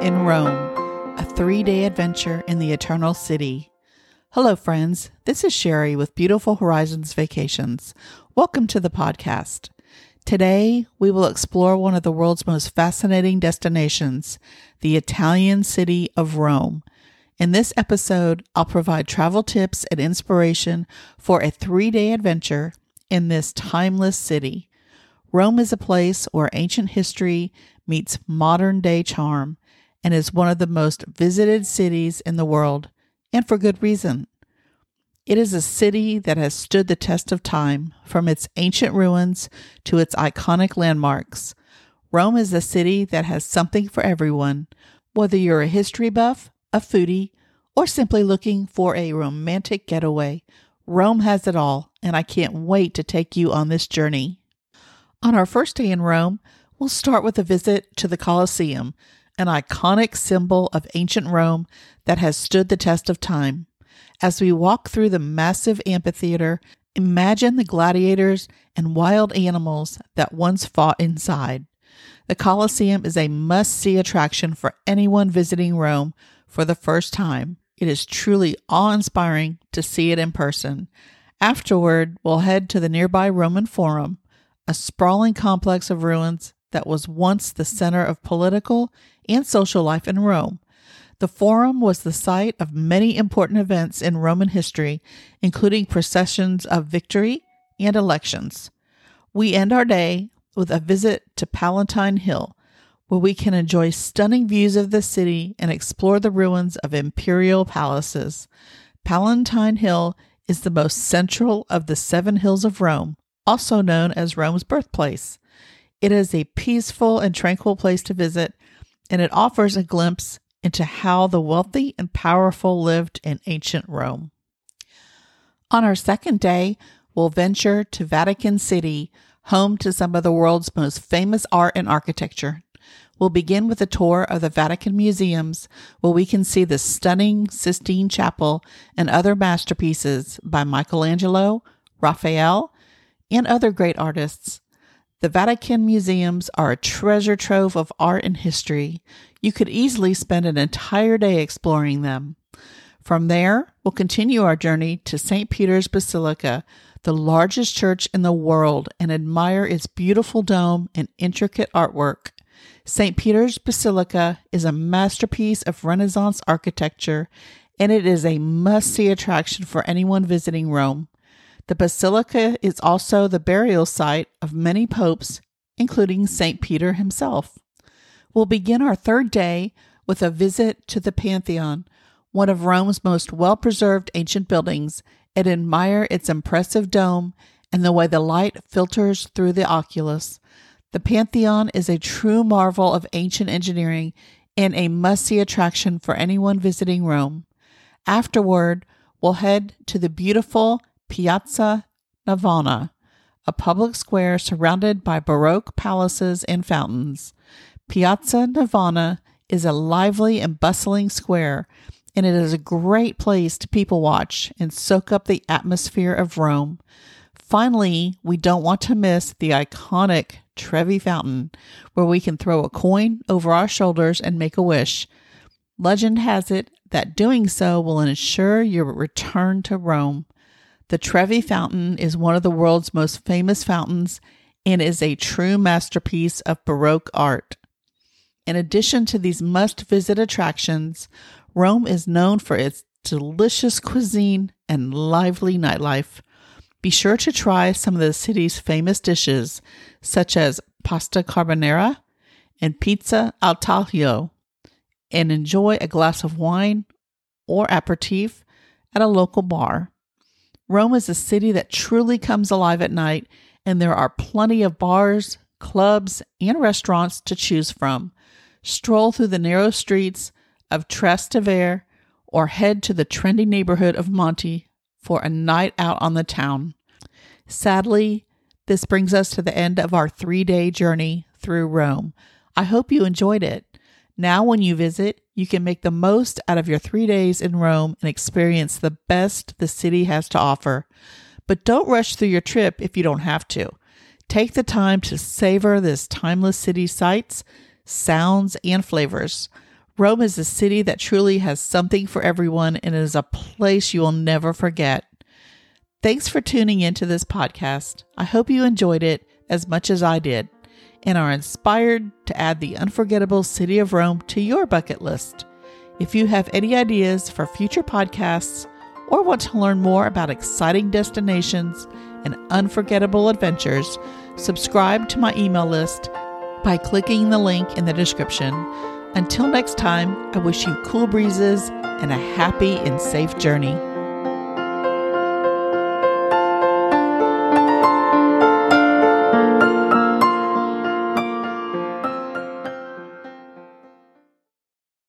In Rome, a three day adventure in the Eternal City. Hello, friends. This is Cheri with Beautiful Horizons Vacations. Welcome to the podcast. Today, we will explore one of the world's most fascinating destinations, the Italian city of Rome. In this episode, I'll provide travel tips and inspiration for a three day adventure in this timeless city. Rome is a place where ancient history meets modern day charm and is one of the most visited cities in the world, and for good reason. It is a city that has stood the test of time, from its ancient ruins to its iconic landmarks. Rome is a city that has something for everyone, whether you're a history buff, a foodie, or simply looking for a romantic getaway. Rome has it all, and I can't wait to take you on this journey. On our first day in Rome, we'll start with a visit to the Colosseum, an iconic symbol of ancient Rome that has stood the test of time. As we walk through the massive amphitheater, imagine the gladiators and wild animals that once fought inside. The Colosseum is a must see attraction for anyone visiting Rome for the first time. It is truly awe inspiring to see it in person. Afterward, we'll head to the nearby Roman Forum, a sprawling complex of ruins that was once the center of political and social life in Rome. The Forum was the site of many important events in Roman history, including processions of victory and elections. We end our day with a visit to Palatine Hill, where we can enjoy stunning views of the city and explore the ruins of imperial palaces. Palatine Hill is the most central of the seven hills of Rome, also known as Rome's birthplace. It is a peaceful and tranquil place to visit, and it offers a glimpse into how the wealthy and powerful lived in ancient Rome. On our second day, we'll venture to Vatican City, home to some of the world's most famous art and architecture. We'll begin with a tour of the Vatican museums, where we can see the stunning Sistine Chapel and other masterpieces by Michelangelo, Raphael, and other great artists. The Vatican museums are a treasure trove of art and history. You could easily spend an entire day exploring them. From there, we'll continue our journey to St. Peter's Basilica, the largest church in the world, and admire its beautiful dome and intricate artwork. St. Peter's Basilica is a masterpiece of Renaissance architecture, and it is a must see attraction for anyone visiting Rome. The basilica is also the burial site of many popes, including St. Peter himself. We'll begin our third day with a visit to the Pantheon, one of Rome's most well preserved ancient buildings, and admire its impressive dome and the way the light filters through the oculus. The Pantheon is a true marvel of ancient engineering and a must see attraction for anyone visiting Rome. Afterward, we'll head to the beautiful Piazza Navona, a public square surrounded by Baroque palaces and fountains. Piazza Navona is a lively and bustling square, and it is a great place to people watch and soak up the atmosphere of Rome. Finally, we don't want to miss the iconic Trevi Fountain, where we can throw a coin over our shoulders and make a wish. Legend has it that doing so will ensure your return to Rome. The Trevi Fountain is one of the world's most famous fountains and is a true masterpiece of Baroque art. In addition to these must visit attractions, Rome is known for its delicious cuisine and lively nightlife. Be sure to try some of the city's famous dishes, such as pasta carbonara and pizza al taglio, and enjoy a glass of wine or aperitif at a local bar. Rome is a city that truly comes alive at night, and there are plenty of bars, clubs, and restaurants to choose from. Stroll through the narrow streets of Trastevere or head to the trendy neighborhood of Monti for a night out on the town. Sadly, this brings us to the end of our three day journey through Rome. I hope you enjoyed it. Now, when you visit, you can make the most out of your three days in Rome and experience the best the city has to offer. But don't rush through your trip if you don't have to. Take the time to savor this timeless city sights, sounds, and flavors. Rome is a city that truly has something for everyone and is a place you will never forget. Thanks for tuning into this podcast. I hope you enjoyed it as much as I did and are inspired to add the unforgettable city of Rome to your bucket list. If you have any ideas for future podcasts or want to learn more about exciting destinations and unforgettable adventures, subscribe to my email list by clicking the link in the description. Until next time, I wish you cool breezes and a happy and safe journey.